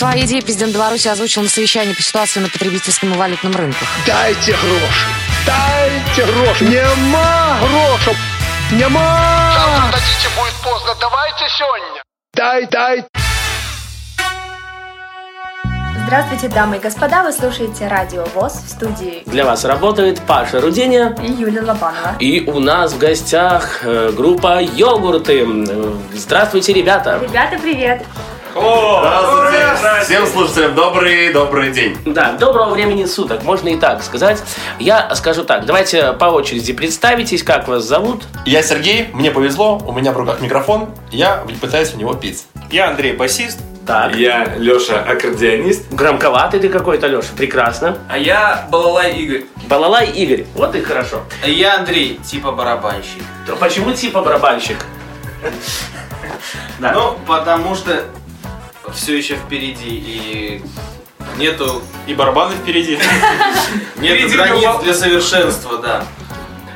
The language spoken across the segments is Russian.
Свои идеи президент Беларуси озвучил на совещании по ситуации на потребительском и валютном рынках. Дайте гроши, дайте гроши, нема грошей, нема. Завтра дадите, будет поздно. Давайте сегодня. Дай, дай. Здравствуйте, дамы и господа, вы слушаете Радио ВОЗ в студии Для вас работает Паша Руденя. и Юлия Лобанова. И у нас в гостях э, группа «Йогурты». Э, Здравствуйте, ребята! Ребята, привет! Здравствуйте! Всем слушателям добрый, добрый день. Да, доброго времени суток, можно и так сказать. Я скажу так, давайте по очереди представитесь, как вас зовут. Я Сергей, мне повезло, у меня в руках микрофон, я пытаюсь в него пить. Я Андрей, басист. Так, Я Леша, аккордеонист. громковатый ты какой-то, Леша, прекрасно. А я Балалай Игорь. Балалай Игорь, вот и хорошо. А я Андрей, типа барабанщик. То почему типа барабанщик? Да. Ну, потому что все еще впереди и нету... И барабаны впереди. Нету Впереди границ для совершенства, да.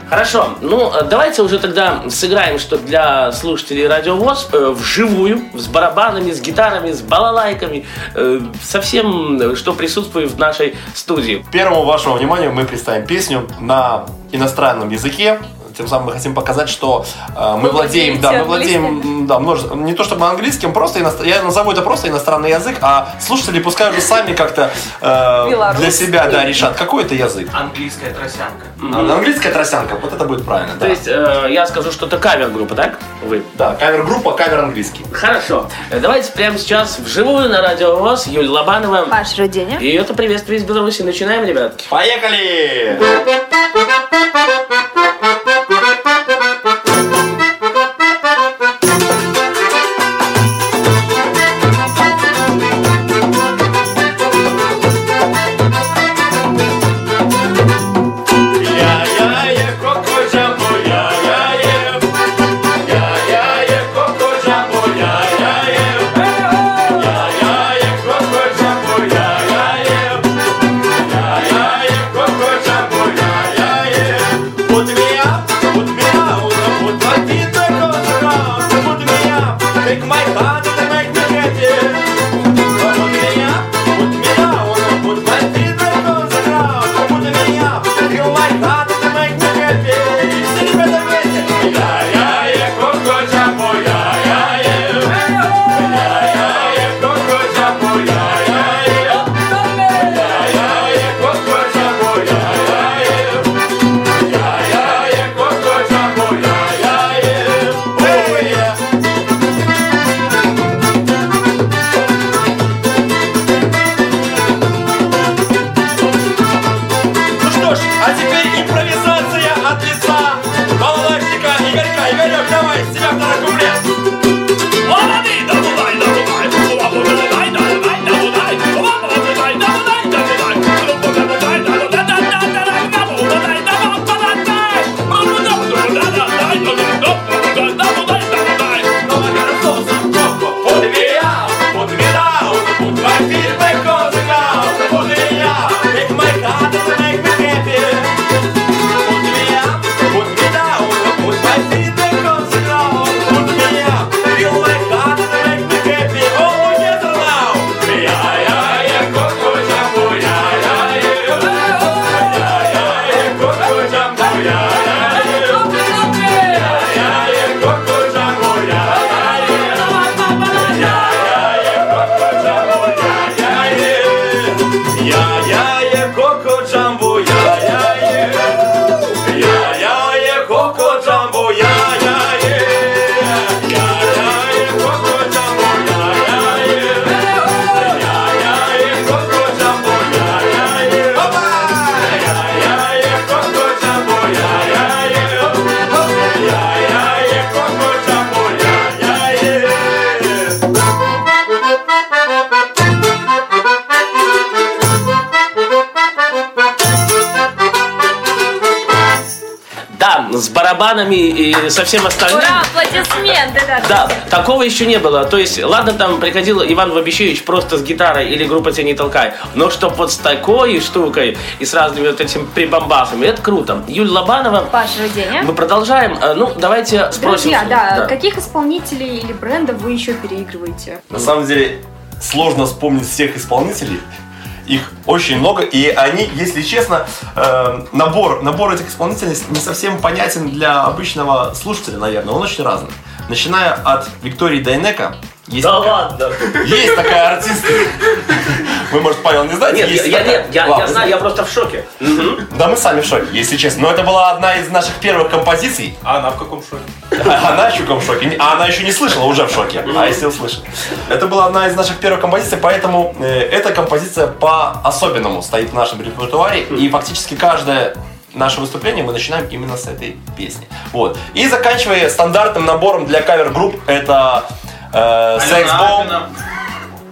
Хорошо, ну э, давайте уже тогда сыграем, что для слушателей Радио ВОЗ э, вживую, с барабанами, с гитарами, с балалайками, э, со всем, э, что присутствует в нашей студии. Первому вашему вниманию мы представим песню на иностранном языке. Тем самым мы хотим показать, что э, мы владеем, да, мы владеем, да, множе- не то чтобы английским, просто иностр- я назову это просто иностранный язык, а слушатели пускай уже сами как-то э, для себя, да, решат, какой это язык. Английская тросянка. А, Английская тросянка, вот это будет правильно. То да. есть э, я скажу, что это кавер-группа, так? Вы. Да, кавер-группа, кавер английский. Хорошо. Э, Давайте прямо сейчас вживую на Радио ВОЗ Юлия Лобанова. Паш Руденя. И это приветствие из Беларуси. Начинаем, ребятки. Поехали! Put барабанами и со всем остальным. Ура, аплодисменты, да. Да, такого еще не было. То есть, ладно, там приходил Иван Вабищевич просто с гитарой или группа «Тебя не толкай», но чтоб вот с такой штукой и с разными вот этими прибамбасами, это круто. Юль Лобанова, Паш Руденя. мы продолжаем. Э, Ну, давайте спросим. Друзья, да, каких исполнителей или брендов вы еще переигрываете? На самом деле, сложно вспомнить всех исполнителей. Их очень много, и они, если честно, э, набор, набор этих исполнителей не совсем понятен для обычного слушателя, наверное. Он очень разный. Начиная от Виктории Дайнека, есть, Да такая, ладно. есть такая артистка. Вы, может, Павел, не знаете? Нет, я, есть я, такая. нет, я, Ладно, я знаю, я просто в шоке. Мгм. Да мы сами в шоке, если честно. Но это была одна из наших первых композиций. А она в каком шоке? А Она еще в каком шоке. А она еще не слышала, уже в шоке. А если услышит. Это была одна из наших первых композиций, поэтому э, эта композиция по-особенному стоит в нашем репертуаре. И фактически каждое наше выступление мы начинаем именно с этой песни. Вот. И заканчивая стандартным набором для кавер-групп, это э, Sex Bomb.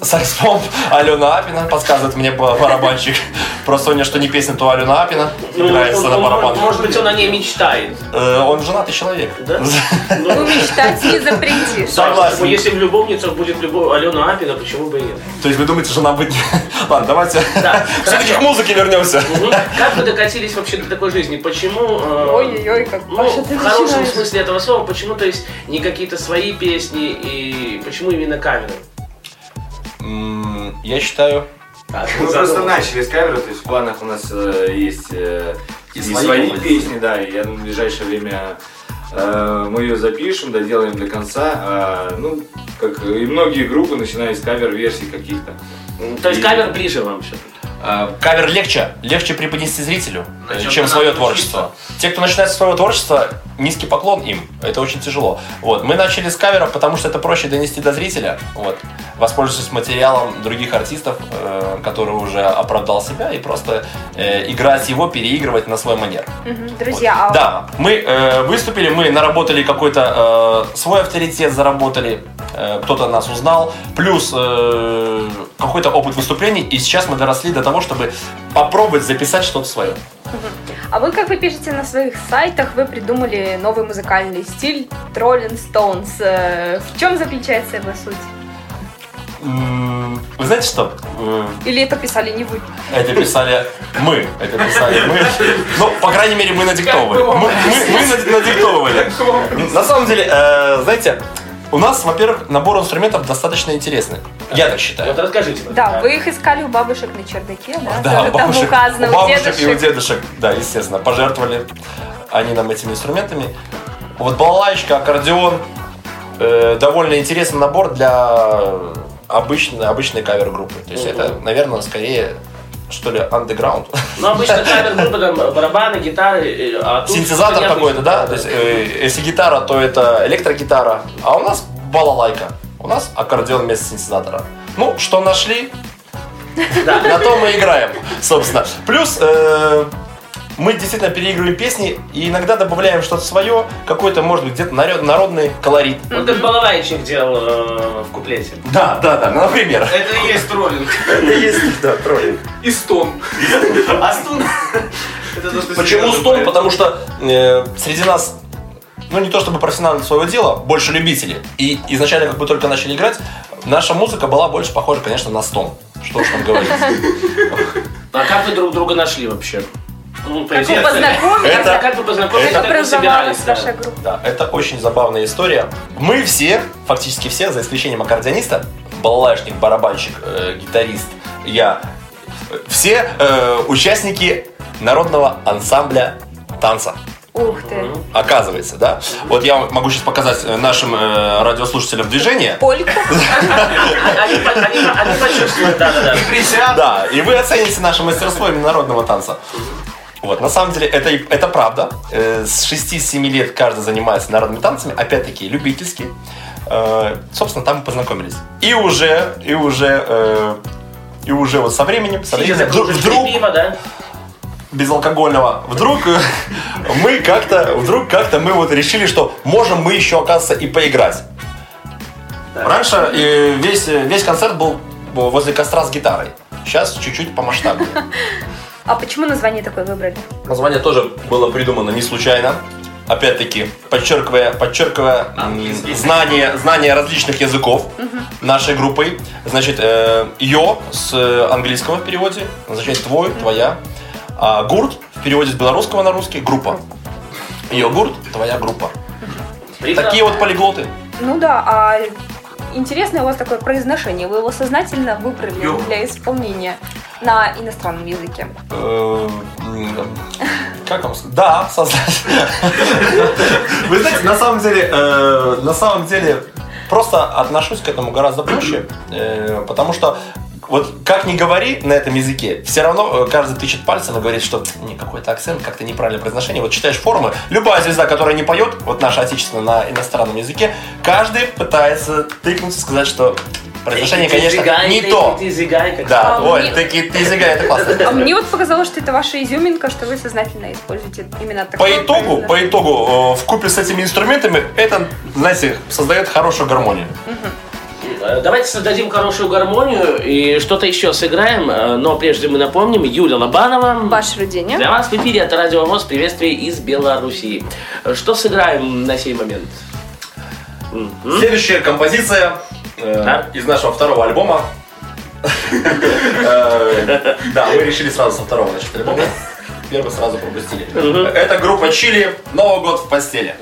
Sex Bomb Алена Апина, подсказывает мне ба- барабанщик. Про Соня, что не песня, то Алена Апина Ну, играется на барабанах. Может быть, он о ней мечтает. Э, Он женатый человек. Да? Ну, мечтать не запретишь. Согласен. Ну, Если в любовницах будет любовь Алена Апина, почему бы и нет? То есть вы думаете, жена быть... Ладно, давайте Да, все-таки к музыке вернемся. Как вы докатились вообще до такой жизни? Почему... э, Ой-ой-ой, как Ну, Паша, ты в хорошем смысле этого слова, почему, то есть, не какие-то свои песни и почему именно каверы? Я считаю... А, Мы задумался. просто начали с кавера, то есть в планах у нас э, есть э, И и свои песни, да, и я думаю, в ближайшее время э, мы ее запишем, доделаем до конца. А, ну, как и многие группы, начиная с кавер-версий каких-то. М, То есть кавер ближе вам все. э, Кавер легче, легче преподнести зрителю, чем свое учиться. творчество. Те, кто начинает со своего творчества, низкий поклон им. Это очень тяжело. Вот. Мы начали с каверов, потому что это проще донести до зрителя. Вот. Воспользовавшись материалом других артистов, э, который уже оправдал себя, и просто э, играть его, переигрывать на свой манер. Мгм. Друзья, а Да, мы э, выступили, мы наработали какой-то э, свой авторитет, заработали, э, кто-то нас узнал, плюс э, какой-то опыт выступлений, и сейчас мы доросли до того, чтобы попробовать записать что-то свое. А вы, как вы пишете на своих сайтах, вы придумали новый музыкальный стиль Rolling Stones. Э, В чем заключается его суть? Вы знаете что? Э, Или это писали не вы? Это писали мы, это писали мы. Ну, по крайней мере, мы надиктовывали. Мы, мы- мы над- надиктовывали. На самом деле, э, знаете, у нас, во-первых, набор инструментов достаточно интересный. Я так считаю. Вот расскажите. Да, вы их искали у бабушек на чердаке, да? Да, Тоже там бабушек, указано, у у бабушек и у дедушек. да, естественно, пожертвовали они нам этими инструментами. Вот балалайка, аккордеон, э, довольно интересный набор для обычной, обычной кавер-группы. То есть это, наверное, скорее, что ли, андеграунд. Ну, обычно кавер группа там барабаны, гитары, э, а тут Синтезатор какой-то, да? То есть, э, если гитара, то это электрогитара, а у нас балалайка. У нас аккордеон вместо синтезатора. Ну, что нашли, на то мы играем, собственно. Плюс э, мы действительно переигрываем песни и иногда добавляем что-то свое, какой-то, может быть, где-то народ- народный колорит. Вот как Балалайчик делал э, в куплете. Да, да, да, ну, например. Это и есть троллинг. Это есть, да, троллинг. И стон. А стон... Почему стон? Потому что э, среди нас, ну не то чтобы профессионалы своего дела, больше любители. И изначально, как мы только начали играть, наша музыка была больше похожа, конечно, на стон. Что уж там говорить. А как вы друг друга нашли вообще? Ну, по Как идее, вы познакомились? Это- Как вы познакомились, это- как вы образовалась собирались? да? группа? Да, это очень забавная история. Мы все, фактически все, за исключением аккордеониста, балалайшник, барабанщик, э, гитарист, я, все э, участники народного ансамбля танца. Ух ты. Оказывается, да? Вот я могу сейчас показать э, нашим э, радиослушателям движение. Польку? Они, по- они, они почувствуют, да-да-да. Да, и вы оцените наше мастерство именно народного танца. Вот, на самом деле, это, это правда. Э, С 6-7 лет каждый занимается народными танцами, опять-таки, любительски. Э, Собственно, там мы познакомились. И уже, и уже, э, и уже вот со временем, со временем вдруг, вдруг пива, да? безалкогольного, вдруг мы как-то, вдруг как-то мы вот решили, что можем мы еще, оказывается, и поиграть. Раньше э, весь, весь концерт был возле костра с гитарой. Сейчас чуть-чуть по масштабу. А почему название такое выбрали? Название тоже было придумано не случайно. Опять-таки, подчеркивая, подчеркивая знание, знание различных языков нашей группой. Значит, э, «ё» с э, английского в переводе означает «твой», «твоя». А «гурт» в переводе с белорусского на русский «группа». «Ё» гурт, твоя группа. Прекрасно. Такие вот полиглоты. Ну да, а интересное у вас такое произношение. Вы его сознательно выбрали Ё. для исполнения на иностранном языке. Э, м, Как вам сказать? Да, сознательно. Вы знаете, на самом деле, э, на самом деле, просто отношусь к этому гораздо проще, э, потому что вот как ни говори на этом языке, все равно э, каждый тычет пальцем и говорит, что не какой-то акцент, как-то неправильное произношение. Вот читаешь форумы, любая звезда, которая не поет, вот наша отечественная на иностранном языке, каждый пытается тыкнуть и сказать, что произношение, конечно, не то. Да, А ой, таки ты зигай, это классно. А мне вот показалось, что это ваша изюминка, что вы сознательно используете именно По такое итогу, по итогу, в купе с этими инструментами, это, знаете, создает хорошую гармонию. Э, Давайте создадим хорошую гармонию и что-то еще сыграем. Э, Но прежде мы напомним, Юля Лобанова. Ваш Руденя. Для вас в эфире это Радио ВОЗ. Приветствие из Белоруссии. Э, Что сыграем на сей момент? Следующая композиция э, Да. из нашего второго альбома. Э, Да, мы решили сразу со второго начать альбома. Первый сразу пропустили. Это группа Чили «Новый год в постели».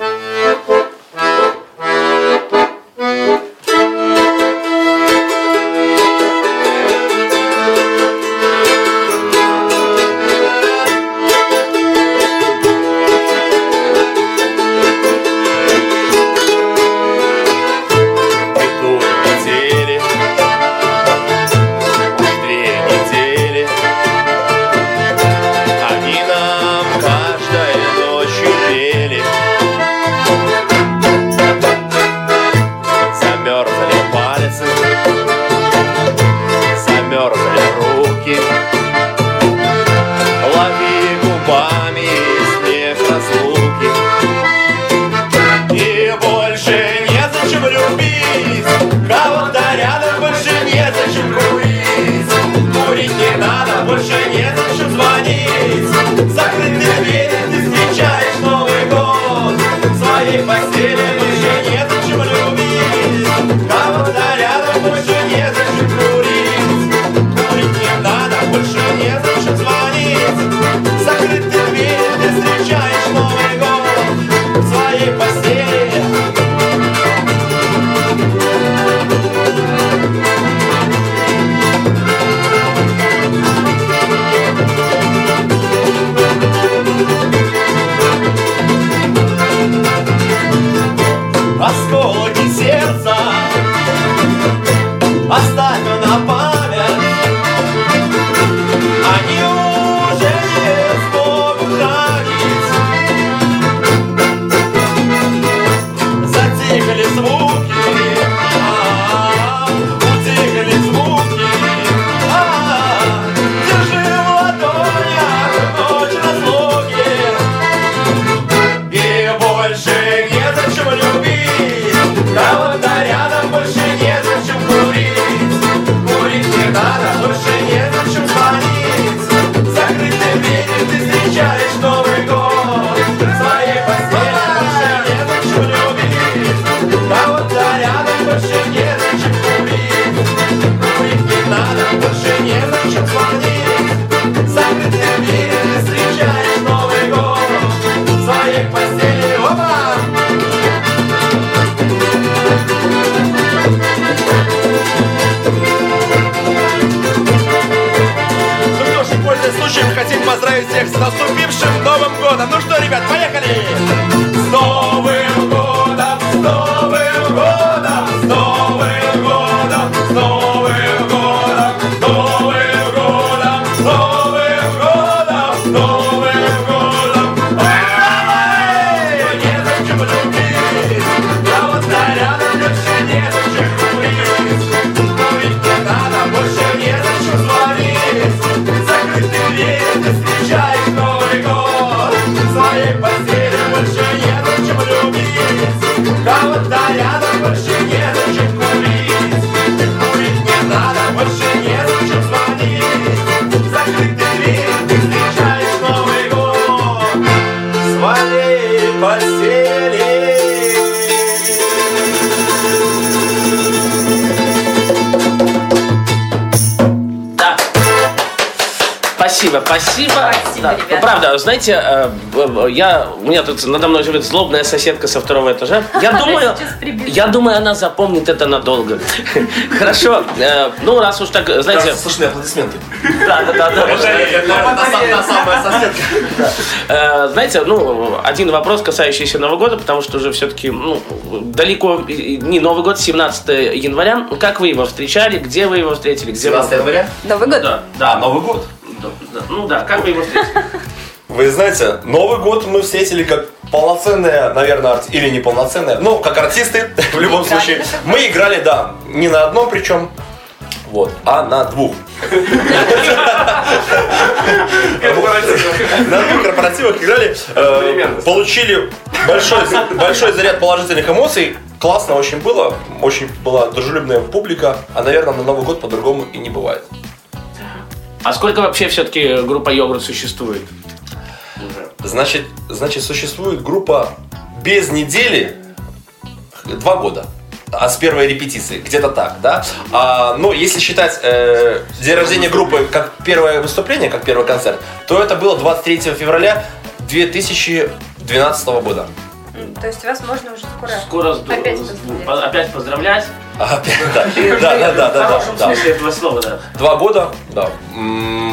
Надо, Спасибо, спасибо. Спасибо, Да. ребята. Ну, правда, знаете, э, я, у меня тут надо мной живет злобная соседка со второго этажа. Я думаю, я думаю, она запомнит это надолго. Хорошо, э, ну раз уж так, знаете, слышны аплодисменты. да, да, да, да. Та самая соседка. Э, Знаете, ну, один вопрос, касающийся Нового года, потому что уже все-таки ну, далеко не Новый год, 17 января. Как вы его встречали? Где вы его встретили? Где вы- 17 января? Новый год? Да, да, Новый год. Ну да, как вы его встретили? Вы знаете, Новый год мы встретили как полноценная, наверное, арти- или неполноценная, ну, как артисты, в любом Играли случае. Мы играли, да, не на одном причем, вот, а на двух. На двух корпоративах играли, э, получили большой, большой заряд положительных эмоций. Классно очень было, очень была дружелюбная публика, а, наверное, на Новый год по-другому и не бывает. А сколько вообще все-таки группа Йогурт существует? Значит, значит, существует группа без недели два года. А с первой репетиции, где-то так, да? А, ну, если считать э, день рождения группы как первое выступление, как первый концерт, то это было 23 февраля 2012 года. То есть вас можно уже скоро... Скоро Опять поздравлять. по- опять поздравлять. А, да, да, да, да, В да, смысле этого слова, да. Два года, да.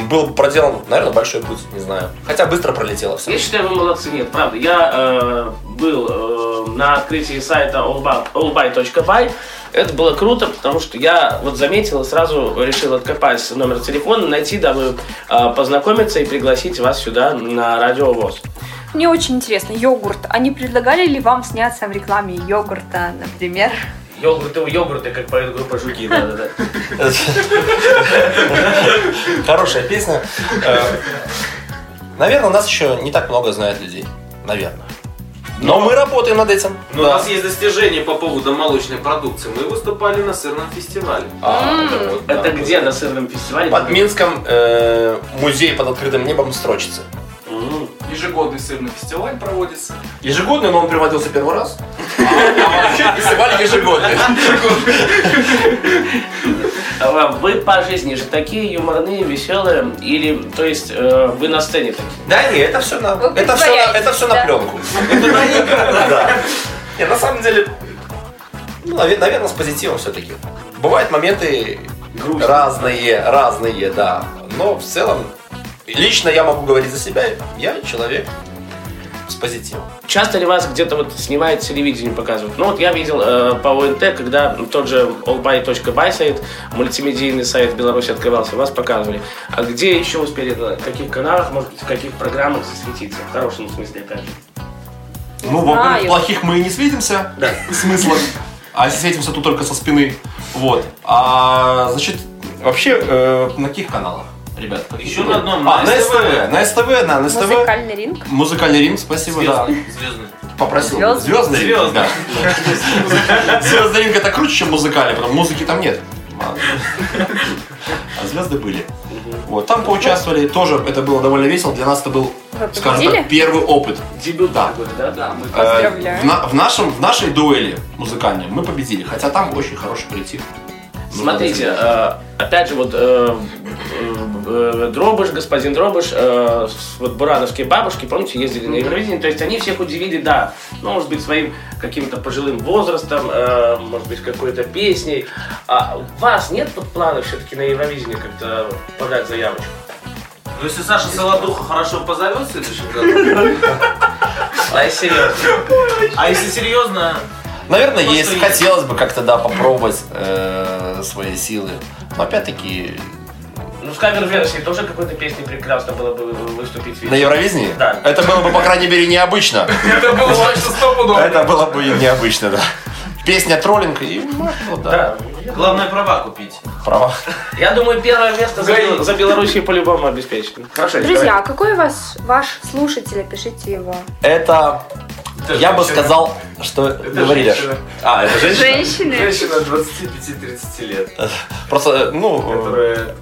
Был проделан, наверное, большой путь, не знаю. Хотя быстро пролетело все. Я считаю, вы молодцы. Нет, правда. Я э, был э, на открытии сайта allbuy- allbuy.by. Это было круто, потому что я вот заметил и сразу решил откопать номер телефона, найти, дабы э, познакомиться и пригласить вас сюда на радиовоз. Мне очень интересно, йогурт. Они предлагали ли вам сняться в рекламе йогурта, например? Йогурты, йогурты, как поет группа Жуки, да-да-да. Хорошая песня. Э, Наверное, нас еще не так много знает людей. Наверное. Но мы работаем над этим. Но Да. у нас есть достижения по поводу молочной продукции. Мы выступали на сырном фестивале. А, это вот, да. Это где на сырном фестивале? Под Минском э, музей под открытым небом строчится. М. Ежегодный сырный фестиваль проводится. Ежегодный, но он приводился первый раз. А, вообще фестиваль ежегодный. Вы по жизни же такие юморные, веселые, или, то есть, э, вы на сцене такие? Да не, это все на, это все на, это все на пленку. Да. Не, на самом деле, ну, наверное, с позитивом все-таки. Бывают моменты разные, разные, да. Но в целом, лично я могу говорить за себя, я человек с позитивом. Часто ли вас где-то вот снимает телевидение, показывают? Ну вот я видел э, по ОНТ, когда тот же allbuy.by сайт, мультимедийный сайт в Беларуси открывался, вас показывали. А где еще успели, на каких каналах, может быть, в каких программах засветиться? В хорошем смысле, опять же. Ну, во-первых, плохих мы и не светимся. Да. Смыслом. А если светимся, то только со спины. Вот. А, значит, вообще, э, на каких каналах, ребят? Еще на одном, А, на СТВ. На СТВ, да, на СТВ. Музыкальный ринг? Музыкальный ринг, спасибо, да. Звездный. Попросил. Звездный? Звездный ринг, Звездный. ринг это круче, чем музыкальный, потому что музыки там нет. А звезды были. Вот, там поучаствовали, тоже это было довольно весело. Для нас это был, скажем так, первый опыт. Дебют Да. такой, да? Да. мы- Э. В, на- в нашем, в нашей дуэли музыкальной мы победили, хотя там очень хороший коллектив. Смотрите, э, опять же, вот э, э, Дробыш, господин Дробыш, вот бурановские бабушки, помните, ездили на Евровидение, то есть они всех удивили, да, ну, может быть, своим каким-то пожилым возрастом, может быть, какой-то песней. А у вас нет вот планов все-таки на Евровидение как-то подать заявочку? Ну, если Саша Солодуха хорошо позовет в следующем году. А если серьезно? А если серьезно, Наверное, Просто есть. Хотелось бы как-то, да, попробовать э, свои силы. Но опять-таки, Ну, с кавер-версией тоже какой-то песни прекрасно было бы выступить. на Евровидении Да. это было бы, по крайней мере, необычно. это было стопудово. Это было бы необычно, да. Песня троллинг и, может, вот, да. Главное права купить. права. Я думаю, первое место за, Бел- за Белоруссией по-любому обеспечено. Хорошо, Друзья, а какой у вас ваш слушатель? Опишите его. Это, я бы сказал, что говорили. А, это женщина? Женщины. Женщина 25-30 лет, Просто, ну, которая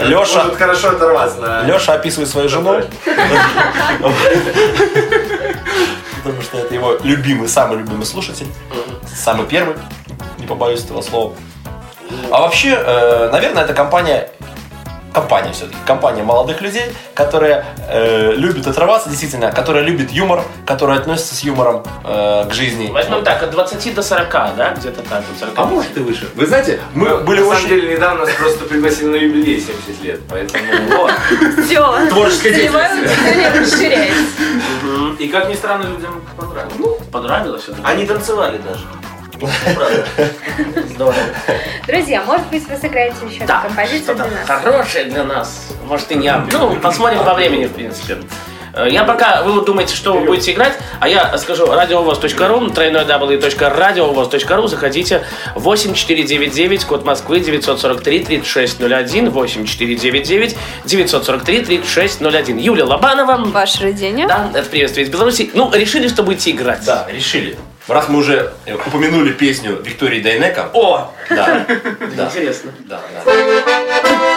Лёша- может хорошо оторваться на... Леша описывает свою жену. Потому что это его любимый, самый любимый слушатель. Самый первый, не побоюсь этого слова. А вообще, э, наверное, эта компания компания все-таки. Компания молодых людей, которые э, любят отрываться, действительно, которые любят юмор, которые относятся с юмором э, к жизни. Возьмем так, от 20 до 40, да? Где-то так, от 40. А может и выше. Вы знаете, мы Ну, были на очень... самом деле, недавно нас просто пригласили на юбилей 70 лет, поэтому... Вот. Все. Творческая расширяется. И как ни странно, людям понравилось. Понравилось это? Они танцевали даже. Правда. Здорово. Друзья, может быть, вы сыграете еще Да, одну композицию для нас? хорошее для нас. Может и не. Ну, посмотрим по времени, в принципе. Э, Я пока, вы вот думаете, что вы будете играть, а я скажу радиовоз.ру, тройной w.радиовоз.ру, заходите 8499, код Москвы 943 3601, 8499 943 3601. Юлия Лобанова. Ваше рождение. Да, это приветствие из Беларуси. Ну, решили, что будете играть. Да, решили. Раз мы уже упомянули песню Виктории Дайнека. О! Да, да, Интересно. да, да.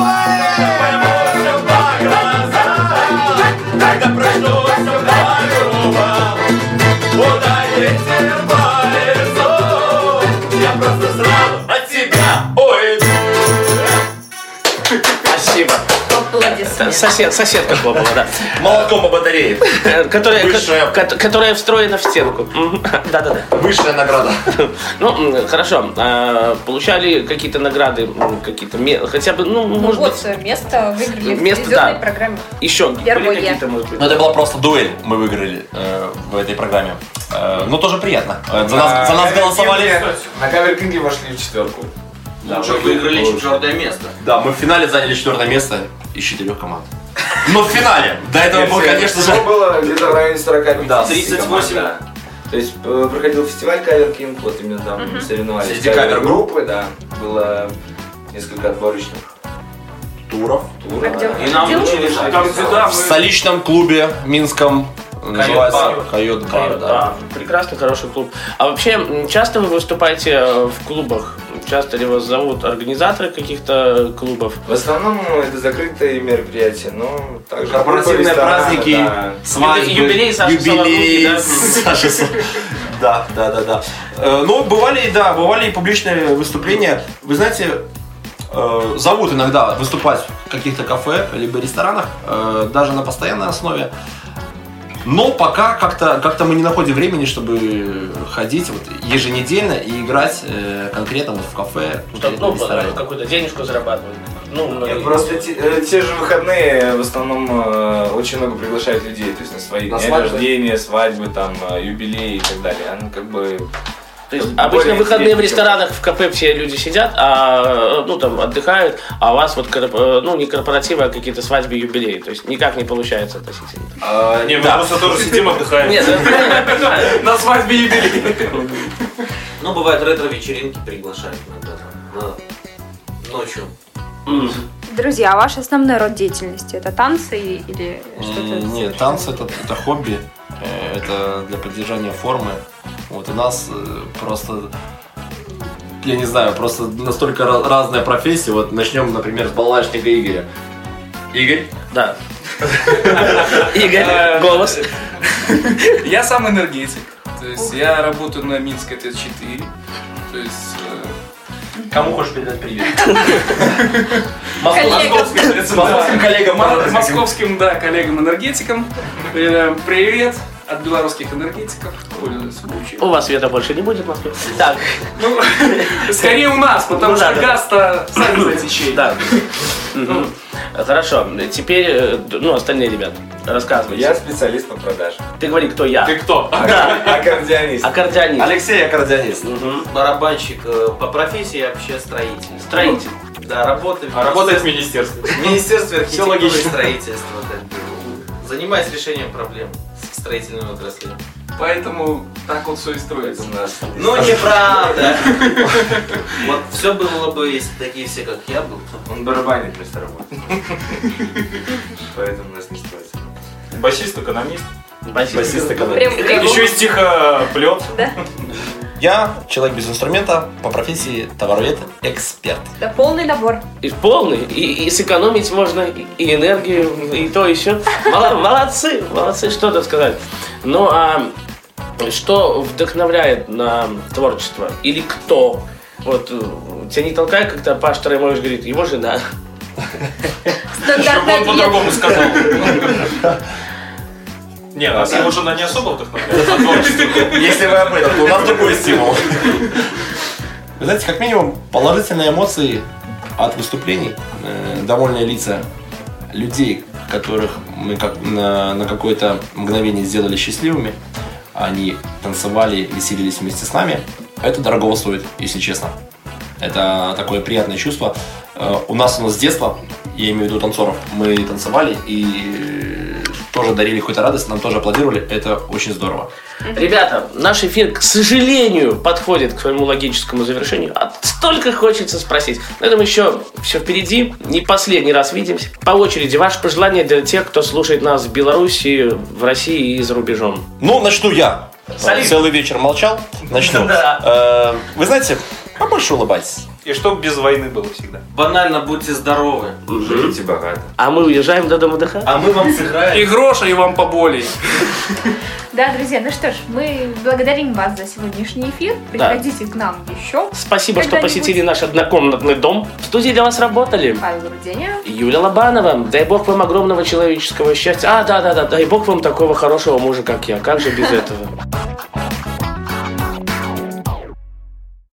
fuera. Аплодисменты. Сосед, соседка хлопала, да. Молотком по батарее. Э, Которая, Высшая. ко- которая встроена в стенку. Да-да-да. Высшая награда. Ну, хорошо. А, Получали какие-то награды, какие-то, ме- хотя бы, ну, Ну может вот, быть, э, место выиграли в Место, телевизионной да. программе. еще были Первое. какие-то, может быть? Ну, это была просто дуэль, мы выиграли э, в этой программе. Э, ну, тоже приятно. Э, за, нас, за нас голосовали. На кавер Кинге вошли в четверку. Лучше выиграли четвертое место. Да, мы в финале заняли четвертое место из четырех команд. Но в финале. До этого был, конечно же... Было где-то в районе 40 Да, 38. да. То есть э, проходил фестиваль Кавер Кинг, вот именно там соревновались. Среди кавер-групп. да. Было несколько отборочных Туров. туров. А да. И нам учили, В столичном клубе минском Называется Койот Бар, Койот, да. да. Прекрасный, хороший клуб. А вообще, часто вы выступаете э, в клубах? Часто ли вас зовут организаторы каких-то клубов? В основном это закрытые мероприятия, но также Корпоративные праздники, да. свадьбы, Юбилей Саши юбилей? Саши Да, да, да, да. Э, Ну, бывали, да, бывали и публичные выступления. Вы знаете, э, зовут иногда выступать в каких-то кафе, либо ресторанах, даже на постоянной основе. Но пока как-то как мы не находим времени, чтобы ходить вот еженедельно и играть э, конкретно вот в кафе, Чтобы ну, какую-то денежку зарабатывать. Ну, многие- Нет, просто те, э, те же выходные в основном э, очень много приглашают людей, то есть на свои На дни свадьбы? рождения, свадьбы, там, э, юбилеи и так далее. Оно как бы То есть Более обычно выходные в ресторанах, в кафе все люди сидят, а ну там отдыхают, а у вас вот э, ну не корпоративы, а какие-то свадьбы, юбилеи. То есть никак не получается относительно. а, Не, мы просто тоже сидим, отдыхаем. Нет, понимаю. На свадьбе юбилей. Ну, бывает, ретро-вечеринки приглашают иногда ночью. Друзья, а ваш основной род деятельности это танцы или что-то? Нет, танцы это, это хобби, э, это для поддержания формы. Вот у нас э, просто, я не знаю, просто настолько ra- разная профессия. Вот начнем, например, с балалайшника Игоря. Игорь? Да. Игорь, голос. Я сам энергетик. То есть я работаю на Минской ТС-4. То есть э, Кому хочешь передать привет? Московским коллегам. мо- московским, да, коллегам-энергетикам. Э, Привет от белорусских энергетиков. Пользуясь случаем. У вас света больше не будет в Москве. Так, Ну, скорее у нас, потому Ну да, что да. газ-то сами знаете чей. да. Хорошо, теперь, э, ну, остальные ребята, рассказывайте. я специалист по продаже. Ты говори, кто я. Ты кто? Да, Аккордеонист. аккордеонист. Алексей аккордеонист. Мгм. Барабанщик э, по профессии вообще строитель. Строитель. Да, работает. А работает в министерстве. в Министерстве архитектуры и строительства. Занимается решением проблем с строительными отраслями. Поэтому так вот все и строится. У нас Ну, неправда. Вот все было бы, если такие все, как я был. Он барабанит вместо работы. Поэтому у нас не строится. Басист, экономист. Басист экономист. Еще и стихоплет. Я человек без инструмента, по профессии товаровед, эксперт. Да, полный набор. И полный, и, и сэкономить можно, и, и энергию, и то еще. Молодцы, молодцы, что тут сказать. Ну а что вдохновляет на творчество? Или кто? Вот э, тебя не толкает, как-то Паш Троемович говорит, его жена. Стандартный Он ответ. по-другому сказал. Не, нас его жена не особо вдохновляет. Если вы об этом, то у нас другой стимул. Вы знаете, как минимум, положительные эмоции от выступлений, э, довольные лица людей, которых мы как на, на какое-то мгновение сделали счастливыми, они танцевали, веселились вместе с нами, это дорого стоит, если честно. Это такое приятное чувство. Э, У нас у нас с детства, я имею в виду танцоров, мы танцевали и тоже дарили какую-то радость, нам тоже аплодировали, это очень здорово. Ребята, наш эфир, к сожалению, подходит к своему логическому завершению. А столько хочется спросить. На этом еще все впереди. Не последний раз видимся. По очереди, ваше пожелание для тех, кто слушает нас в Беларуси, в России и за рубежом. Ну, начну я. Салют. Целый вечер молчал. Начну. Да. Э, Вы знаете, побольше улыбайтесь. И чтоб без войны было всегда. Банально будьте здоровы. Живите богато. А мы уезжаем до дома отдыха. А мы вам сыграем. И гроша, и вам поболей. Да, друзья, ну что ж, мы благодарим вас за сегодняшний эфир. Приходите к нам еще. Спасибо, что посетили наш однокомнатный дом. В студии для вас работали. Павел Груденя. Юля Лобанова, дай бог вам огромного человеческого счастья. А, да-да-да, дай бог вам такого хорошего мужа, как я. Как же без этого?